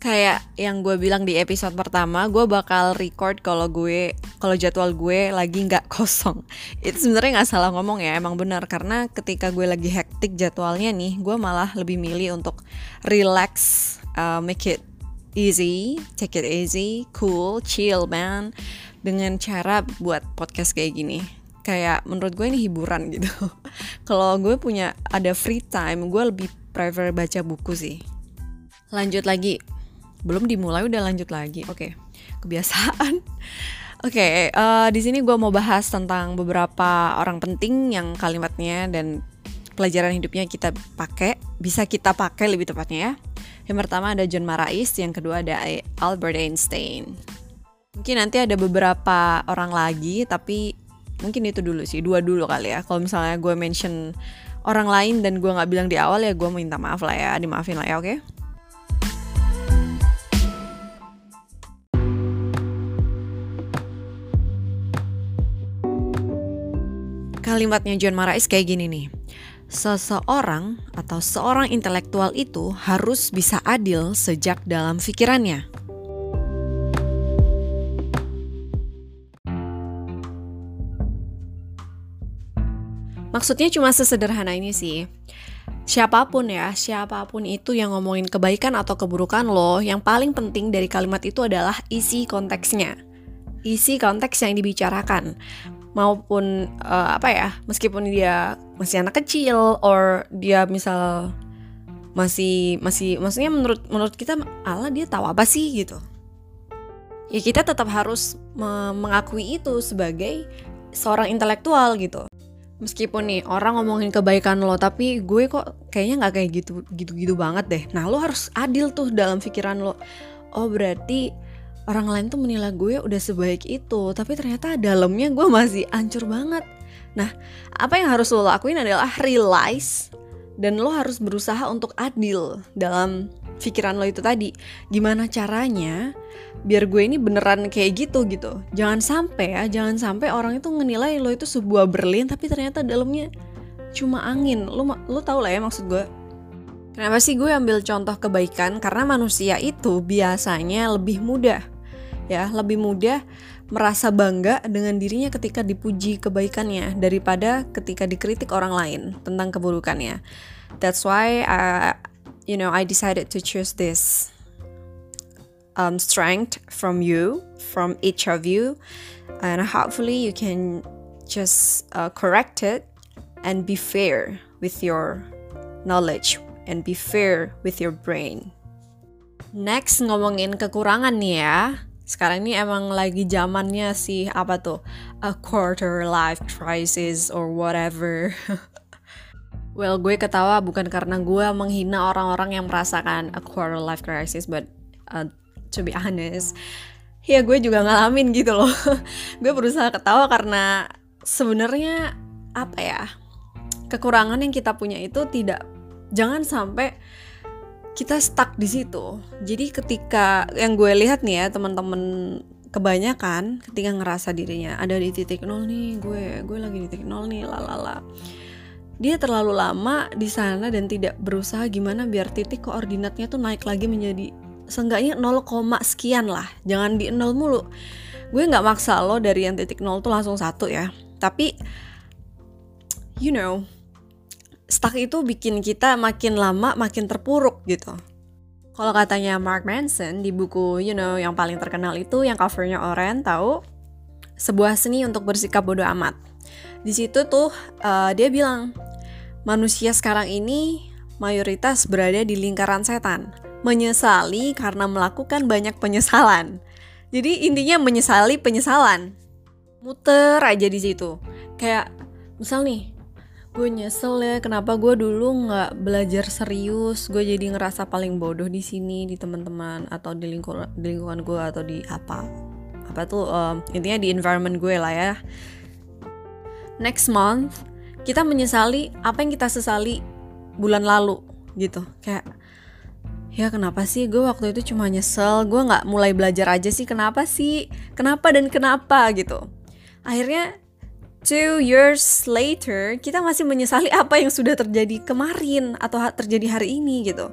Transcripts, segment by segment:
kayak yang gue bilang di episode pertama gue bakal record kalau gue kalau jadwal gue lagi nggak kosong. Itu sebenarnya nggak salah ngomong ya emang benar. Karena ketika gue lagi hektik jadwalnya nih gue malah lebih milih untuk relax uh, make it easy take it easy cool chill man dengan cara buat podcast kayak gini. Kayak menurut gue ini hiburan gitu. Kalau gue punya ada free time gue lebih prefer baca buku sih. Lanjut lagi belum dimulai udah lanjut lagi oke okay. kebiasaan oke okay, uh, eh, di sini gue mau bahas tentang beberapa orang penting yang kalimatnya dan pelajaran hidupnya kita pakai bisa kita pakai lebih tepatnya ya yang pertama ada John Marais yang kedua ada Albert Einstein mungkin nanti ada beberapa orang lagi tapi mungkin itu dulu sih dua dulu kali ya kalau misalnya gue mention orang lain dan gue nggak bilang di awal ya gue minta maaf lah ya dimaafin lah ya oke okay? Kalimatnya John Marais kayak gini nih. Seseorang atau seorang intelektual itu harus bisa adil sejak dalam pikirannya. Maksudnya cuma sesederhana ini sih. Siapa pun ya, siapa pun itu yang ngomongin kebaikan atau keburukan lo, yang paling penting dari kalimat itu adalah isi konteksnya. Isi konteks yang dibicarakan maupun uh, apa ya meskipun dia masih anak kecil or dia misal masih masih maksudnya menurut menurut kita Allah dia tahu apa sih? gitu. Ya kita tetap harus me mengakui itu sebagai seorang intelektual gitu. Meskipun nih orang ngomongin kebaikan lo tapi gue kok kayaknya nggak kayak gitu gitu gitu banget deh. Nah lo harus adil tuh dalam pikiran lo. Oh berarti orang lain tuh menilai gue udah sebaik itu tapi ternyata dalamnya gue masih ancur banget. Nah apa yang harus lo lakuin adalah realize dan lo harus berusaha untuk adil dalam pikiran lo itu tadi. Gimana caranya biar gue ini beneran kayak gitu gitu. Jangan sampai ya jangan sampai orang itu menilai lo itu sebuah berlin tapi ternyata dalamnya cuma angin. Lo lo tau lah ya maksud gue. Kenapa sih gue ambil contoh kebaikan? Karena manusia itu biasanya lebih mudah, ya, lebih mudah merasa bangga dengan dirinya ketika dipuji kebaikannya daripada ketika dikritik orang lain tentang keburukannya. That's why, I, uh, you know, I decided to choose this um, strength from you, from each of you, and hopefully you can just uh, correct it and be fair with your knowledge and be fair with your brain. Next ngomongin kekurangan nih ya. Sekarang ini emang lagi zamannya sih apa tuh? A quarter life crisis or whatever. well, gue ketawa bukan karena gue menghina orang-orang yang merasakan a quarter life crisis, but uh, to be honest, ya gue juga ngalamin gitu loh. gue berusaha ketawa karena sebenarnya apa ya? Kekurangan yang kita punya itu tidak jangan sampai kita stuck di situ. Jadi ketika yang gue lihat nih ya teman-teman kebanyakan ketika ngerasa dirinya ada di titik nol nih, gue gue lagi di titik nol nih, lalala. Dia terlalu lama di sana dan tidak berusaha gimana biar titik koordinatnya tuh naik lagi menjadi seenggaknya 0, sekian lah. Jangan di nol mulu. Gue nggak maksa lo dari yang titik nol tuh langsung satu ya. Tapi you know, stuck itu bikin kita makin lama makin terpuruk gitu. Kalau katanya Mark Manson di buku you know yang paling terkenal itu yang covernya oranye tahu sebuah seni untuk bersikap bodoh amat. Di situ tuh uh, dia bilang manusia sekarang ini mayoritas berada di lingkaran setan, menyesali karena melakukan banyak penyesalan. Jadi intinya menyesali penyesalan. Muter aja di situ. Kayak misal nih, gue nyesel ya kenapa gue dulu nggak belajar serius? Gue jadi ngerasa paling bodoh di sini di teman-teman atau di lingkungan di lingkungan gue atau di apa apa tuh um, intinya di environment gue lah ya. Next month kita menyesali apa yang kita sesali bulan lalu gitu. Kayak ya kenapa sih? Gue waktu itu cuma nyesel gue nggak mulai belajar aja sih kenapa sih? Kenapa dan kenapa? Gitu. Akhirnya two years later kita masih menyesali apa yang sudah terjadi kemarin atau terjadi hari ini gitu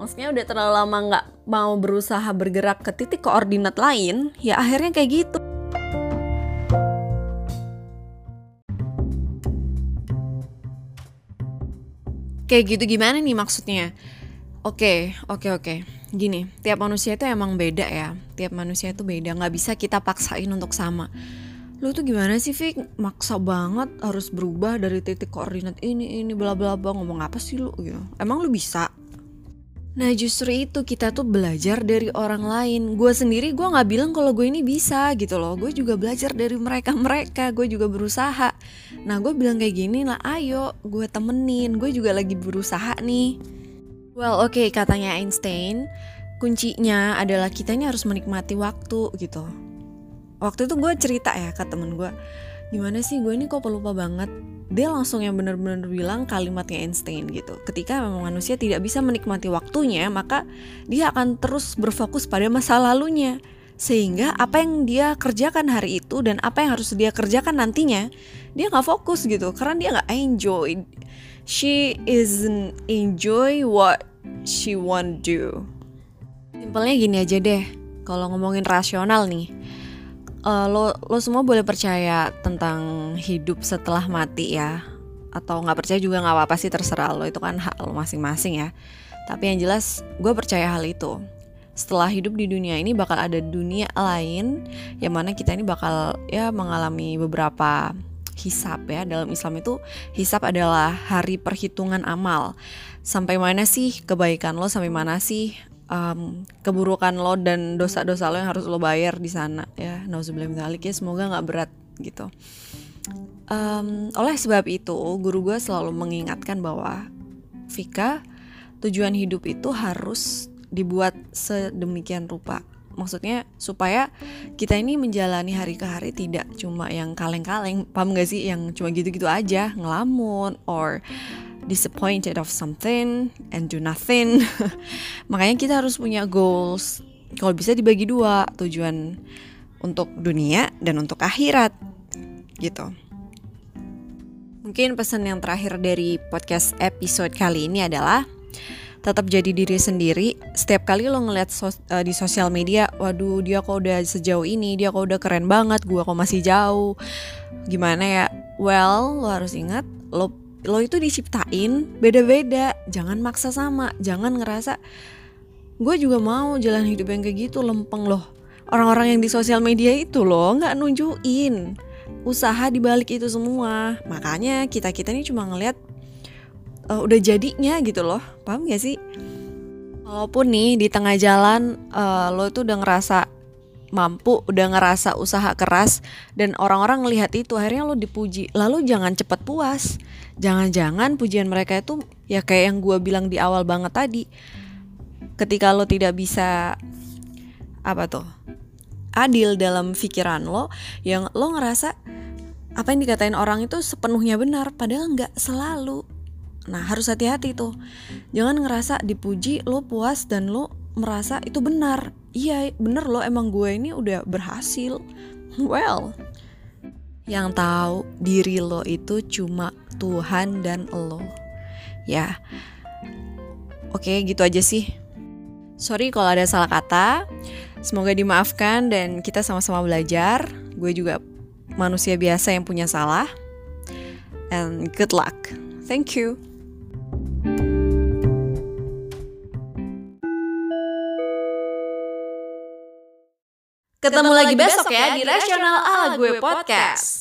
maksudnya udah terlalu lama nggak mau berusaha bergerak ke titik koordinat lain ya akhirnya kayak gitu kayak gitu gimana nih maksudnya Oke, oke, oke. Gini, tiap manusia itu emang beda ya. Tiap manusia itu beda, nggak bisa kita paksain untuk sama. Lu tuh gimana sih, Fik? Maksa banget harus berubah dari titik koordinat ini, ini, bla bla bla. Ngomong apa sih lu? Gitu. Emang lu bisa? Nah justru itu kita tuh belajar dari orang lain Gue sendiri gue gak bilang kalau gue ini bisa gitu loh Gue juga belajar dari mereka-mereka Gue juga berusaha Nah gue bilang kayak gini lah ayo gue temenin Gue juga lagi berusaha nih Well, oke, okay, katanya Einstein, kuncinya adalah kita ini harus menikmati waktu gitu. Waktu itu gue cerita ya ke temen gue, gimana sih gue ini kok pelupa banget. Dia langsung yang bener-bener bilang kalimatnya Einstein gitu. Ketika memang manusia tidak bisa menikmati waktunya, maka dia akan terus berfokus pada masa lalunya. Sehingga apa yang dia kerjakan hari itu dan apa yang harus dia kerjakan nantinya, dia nggak fokus gitu. Karena dia nggak enjoy she isn't enjoy what she want do. Simpelnya gini aja deh, kalau ngomongin rasional nih, uh, lo lo semua boleh percaya tentang hidup setelah mati ya, atau nggak percaya juga nggak apa-apa sih terserah lo itu kan hak lo masing-masing ya. Tapi yang jelas gue percaya hal itu. Setelah hidup di dunia ini bakal ada dunia lain yang mana kita ini bakal ya mengalami beberapa hisap ya dalam Islam itu hisap adalah hari perhitungan amal sampai mana sih kebaikan lo sampai mana sih um, keburukan lo dan dosa-dosa lo yang harus lo bayar di sana ya. Nauzubillah ya semoga nggak berat gitu. Um, oleh sebab itu guru gue selalu mengingatkan bahwa Vika tujuan hidup itu harus dibuat sedemikian rupa. Maksudnya supaya kita ini menjalani hari ke hari tidak cuma yang kaleng-kaleng paham gak sih? Yang cuma gitu-gitu aja ngelamun or disappointed of something and do nothing. Makanya kita harus punya goals. Kalau bisa dibagi dua tujuan untuk dunia dan untuk akhirat gitu. Mungkin pesan yang terakhir dari podcast episode kali ini adalah tetap jadi diri sendiri. Setiap kali lo ngeliat sos uh, di sosial media waduh dia kok udah sejauh ini dia kok udah keren banget gua kok masih jauh. Gimana ya? Well lo harus ingat lo lo itu diciptain beda-beda. Jangan maksa sama jangan ngerasa gue juga mau jalan hidup yang kayak gitu lempeng loh. Orang-orang yang di sosial media itu loh nggak nunjukin usaha dibalik itu semua. Makanya kita kita ini cuma ngeliat uh, udah jadinya gitu loh. Paham gak sih? Walaupun nih di tengah jalan uh, lo tuh udah ngerasa mampu udah ngerasa usaha keras dan orang-orang ngelihat itu akhirnya lo dipuji. Lalu jangan cepat puas. Jangan-jangan pujian mereka itu ya kayak yang gue bilang di awal banget tadi ketika lo tidak bisa apa tuh adil dalam pikiran lo yang lo ngerasa apa yang dikatain orang itu sepenuhnya benar padahal nggak selalu. Nah harus hati-hati tuh. Jangan ngerasa dipuji lo puas dan lo merasa itu benar. Iya bener lo emang gue ini udah berhasil. Well Yang tahu diri lo itu cuma Tuhan dan lo. Ya. Oke gitu aja sih. Sorry kalau ada salah kata. Semoga dimaafkan dan kita sama-sama belajar. Gue juga manusia biasa yang punya salah. And good luck. Thank you Ketemu lagi besok ya di Rasional ala gue podcast.